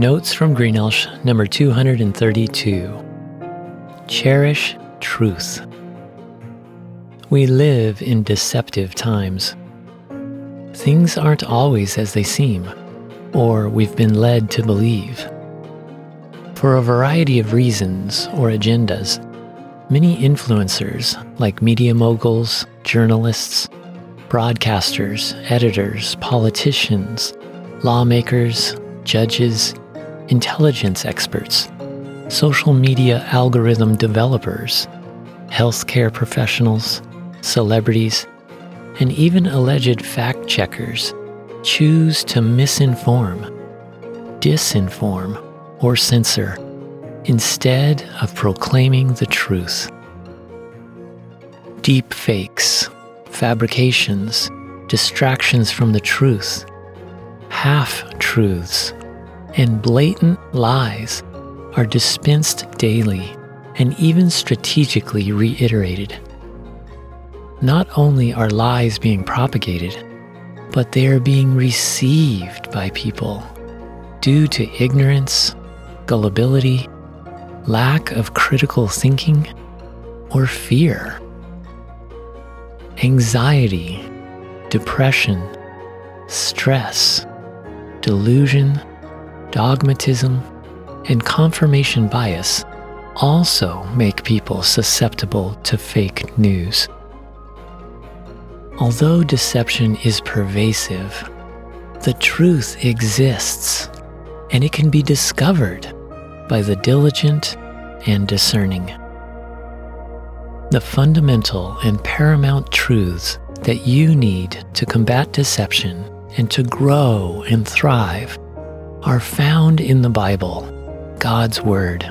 Notes from Greenelsh, number 232. Cherish truth. We live in deceptive times. Things aren't always as they seem, or we've been led to believe. For a variety of reasons or agendas, many influencers, like media moguls, journalists, broadcasters, editors, politicians, lawmakers, judges, intelligence experts, social media algorithm developers, healthcare professionals, celebrities, and even alleged fact checkers choose to misinform, disinform, or censor instead of proclaiming the truth. Deep fakes, fabrications, distractions from the truth, half truths, and blatant lies are dispensed daily and even strategically reiterated. Not only are lies being propagated, but they are being received by people due to ignorance, gullibility, lack of critical thinking, or fear. Anxiety, depression, stress, delusion, dogmatism, and confirmation bias also make people susceptible to fake news. Although deception is pervasive, the truth exists and it can be discovered by the diligent and discerning. The fundamental and paramount truths that you need to combat deception and to grow and thrive are found in the Bible, God's Word.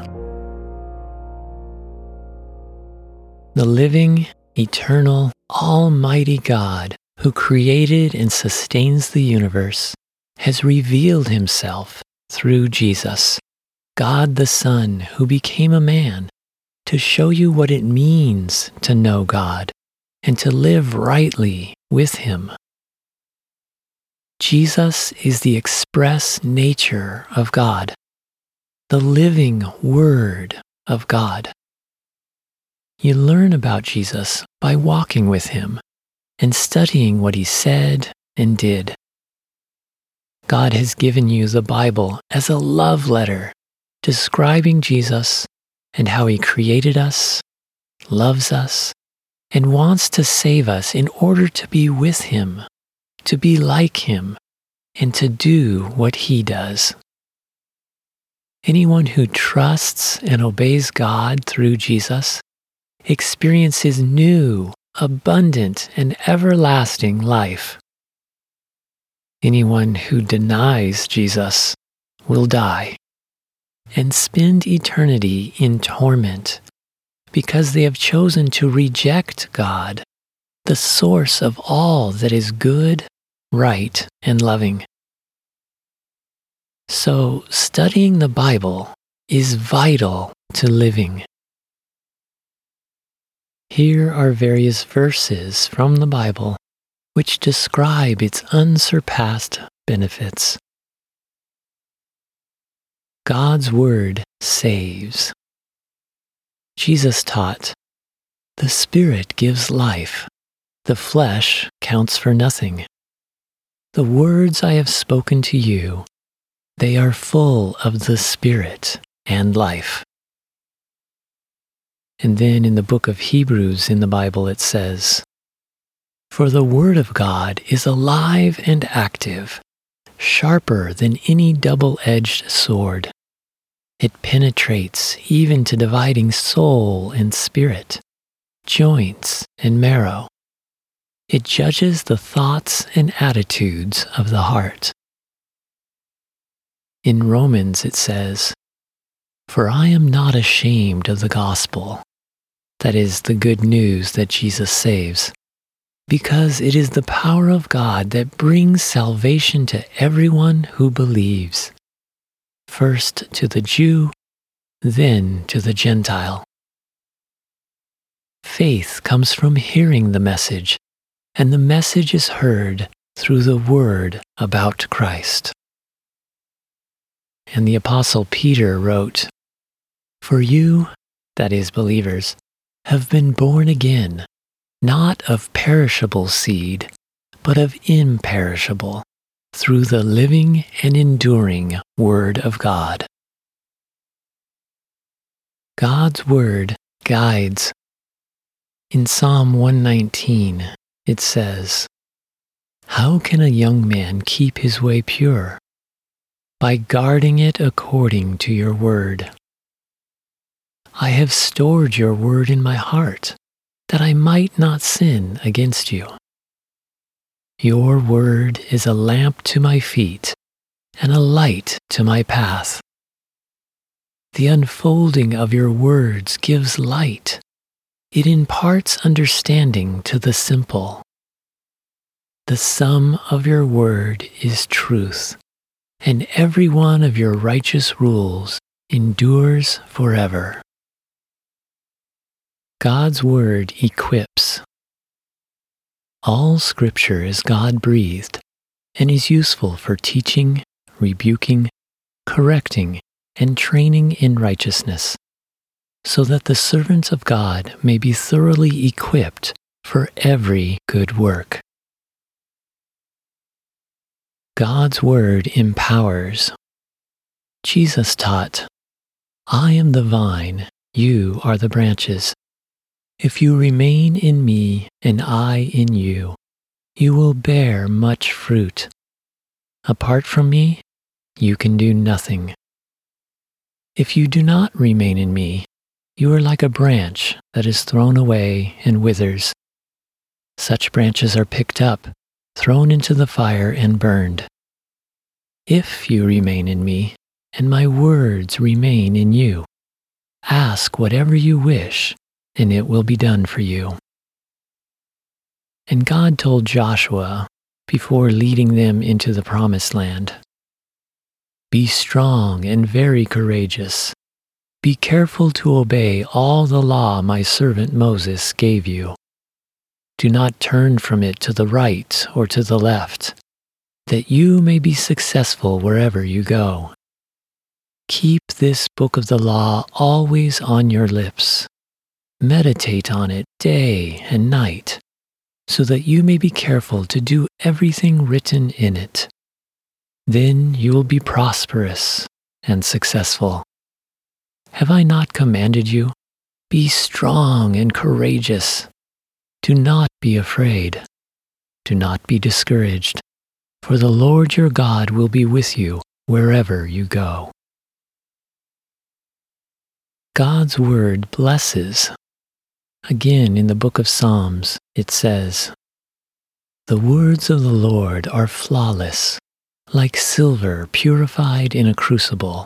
The living, eternal, almighty God who created and sustains the universe has revealed himself through Jesus, God the Son who became a man to show you what it means to know God and to live rightly with Him. Jesus is the express nature of God, the living Word of God. You learn about Jesus by walking with Him and studying what He said and did. God has given you the Bible as a love letter describing Jesus and how He created us, loves us, and wants to save us in order to be with Him to be like Him, and to do what He does. Anyone who trusts and obeys God through Jesus experiences new, abundant, and everlasting life. Anyone who denies Jesus will die and spend eternity in torment because they have chosen to reject God the source of all that is good, right, and loving. So, studying the Bible is vital to living. Here are various verses from the Bible which describe its unsurpassed benefits. God's Word saves. Jesus taught, The Spirit gives life, the flesh counts for nothing. The words I have spoken to you, they are full of the Spirit and life. And then in the book of Hebrews in the Bible it says, For the Word of God is alive and active, sharper than any double edged sword. It penetrates even to dividing soul and spirit, joints and marrow it judges the thoughts and attitudes of the heart. In Romans it says, For I am not ashamed of the gospel, that is, the good news that Jesus saves, because it is the power of God that brings salvation to everyone who believes, first to the Jew, then to the Gentile. Faith comes from hearing the message and the message is heard through the word about Christ. and the Apostle Peter wrote, For you, that is, believers, have been born again, not of perishable seed, but of imperishable, through the living and enduring Word of God. God's Word guides. In Psalm 119, it says, How can a young man keep his way pure? By guarding it according to your word. I have stored your word in my heart, that I might not sin against you. Your word is a lamp to my feet and a light to my path. The unfolding of your words gives light. It imparts understanding to the simple. The sum of your word is truth, and every one of your righteous rules endures forever. God's word equips. All scripture is God breathed and is useful for teaching, rebuking, correcting, and training in righteousness, so that the servants of God may be thoroughly equipped for every good work. God's Word empowers. Jesus taught, I am the vine, you are the branches. If you remain in me and I in you, you will bear much fruit. Apart from me, you can do nothing. If you do not remain in me, you are like a branch that is thrown away and withers. Such branches are picked up, thrown into the fire, and burned. If you remain in me, and my words remain in you, ask whatever you wish, and it will be done for you. And God told Joshua, before leading them into the promised land, be strong and very courageous. Be careful to obey all the law my servant Moses gave you. Do not turn from it to the right or to the left, that you may be successful wherever you go. Keep this book of the law always on your lips. Meditate on it day and night, so that you may be careful to do everything written in it. Then you will be prosperous and successful. Have I not commanded you? Be strong and courageous. Do not be afraid. Do not be discouraged, for the Lord your God will be with you wherever you go. God's word blesses. Again, in the book of Psalms, it says, The words of the Lord are flawless like silver purified in a crucible,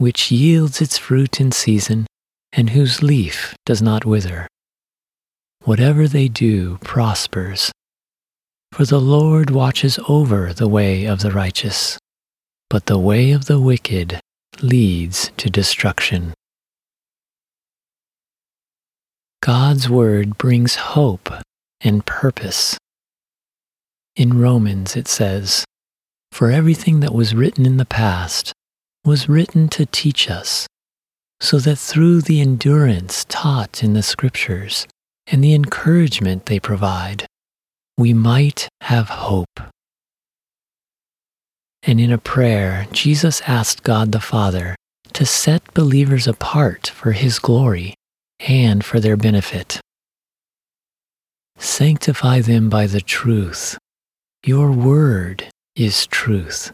which yields its fruit in season and whose leaf does not wither. Whatever they do prospers. For the Lord watches over the way of the righteous, but the way of the wicked leads to destruction. God's word brings hope and purpose in Romans, it says, For everything that was written in the past was written to teach us, so that through the endurance taught in the Scriptures and the encouragement they provide, we might have hope. And in a prayer, Jesus asked God the Father to set believers apart for His glory and for their benefit. Sanctify them by the truth. Your word is truth.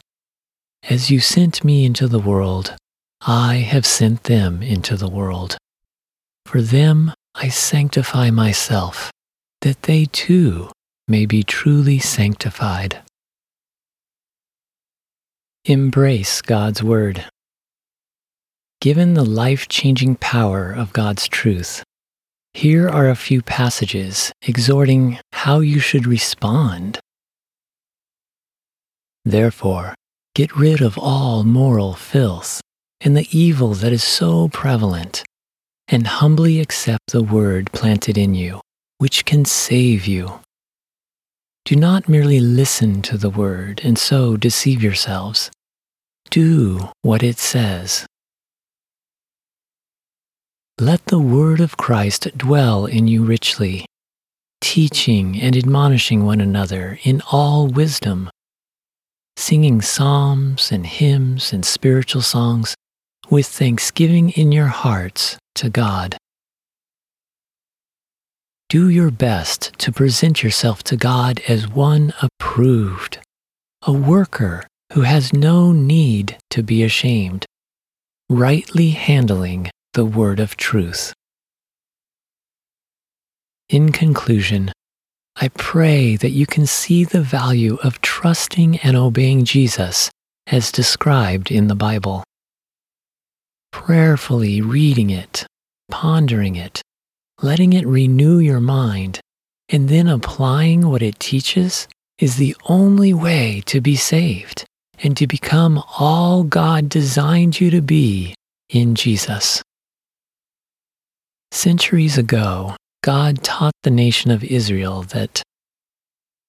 As you sent me into the world, I have sent them into the world. For them I sanctify myself, that they too may be truly sanctified. Embrace God's Word. given the life changing power of God's truth, here are a few passages exhorting how you should respond. Therefore, get rid of all moral filth and the evil that is so prevalent, and humbly accept the word planted in you, which can save you. Do not merely listen to the word and so deceive yourselves. Do what it says. Let the word of Christ dwell in you richly, teaching and admonishing one another in all wisdom, singing psalms and hymns and spiritual songs with thanksgiving in your hearts to God. Do your best to present yourself to God as one approved, a worker who has no need to be ashamed, rightly handling the word of truth. In conclusion, I pray that you can see the value of trusting and obeying Jesus as described in the Bible. Prayerfully reading it, pondering it, letting it renew your mind, and then applying what it teaches is the only way to be saved and to become all God designed you to be in Jesus. Centuries ago, God taught the nation of Israel that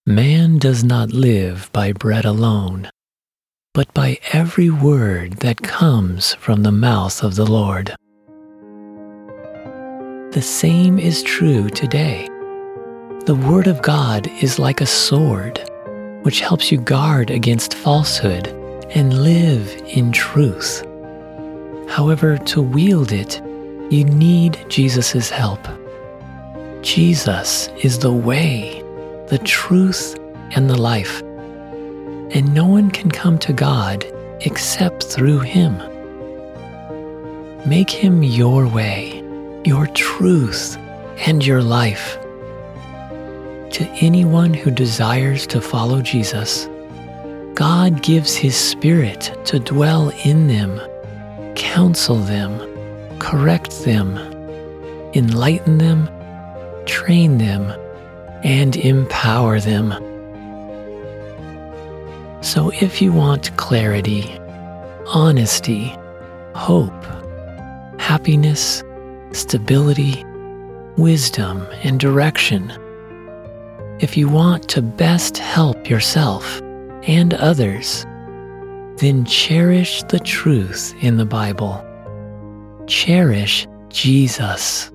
man does not live by bread alone, but by every word that comes from the mouth of the Lord. The same is true today. The Word of God is like a sword, which helps you guard against falsehood and live in truth. However, to wield it, you need Jesus' help. Jesus is the way, the truth, and the life. And no one can come to God except through Him. Make Him your way, your truth, and your life. To anyone who desires to follow Jesus, God gives His Spirit to dwell in them, counsel them, correct them, enlighten them, train them, and empower them. So if you want clarity, honesty, hope, happiness, stability, wisdom, and direction, if you want to best help yourself and others, then cherish the truth in the Bible cherish Jesus.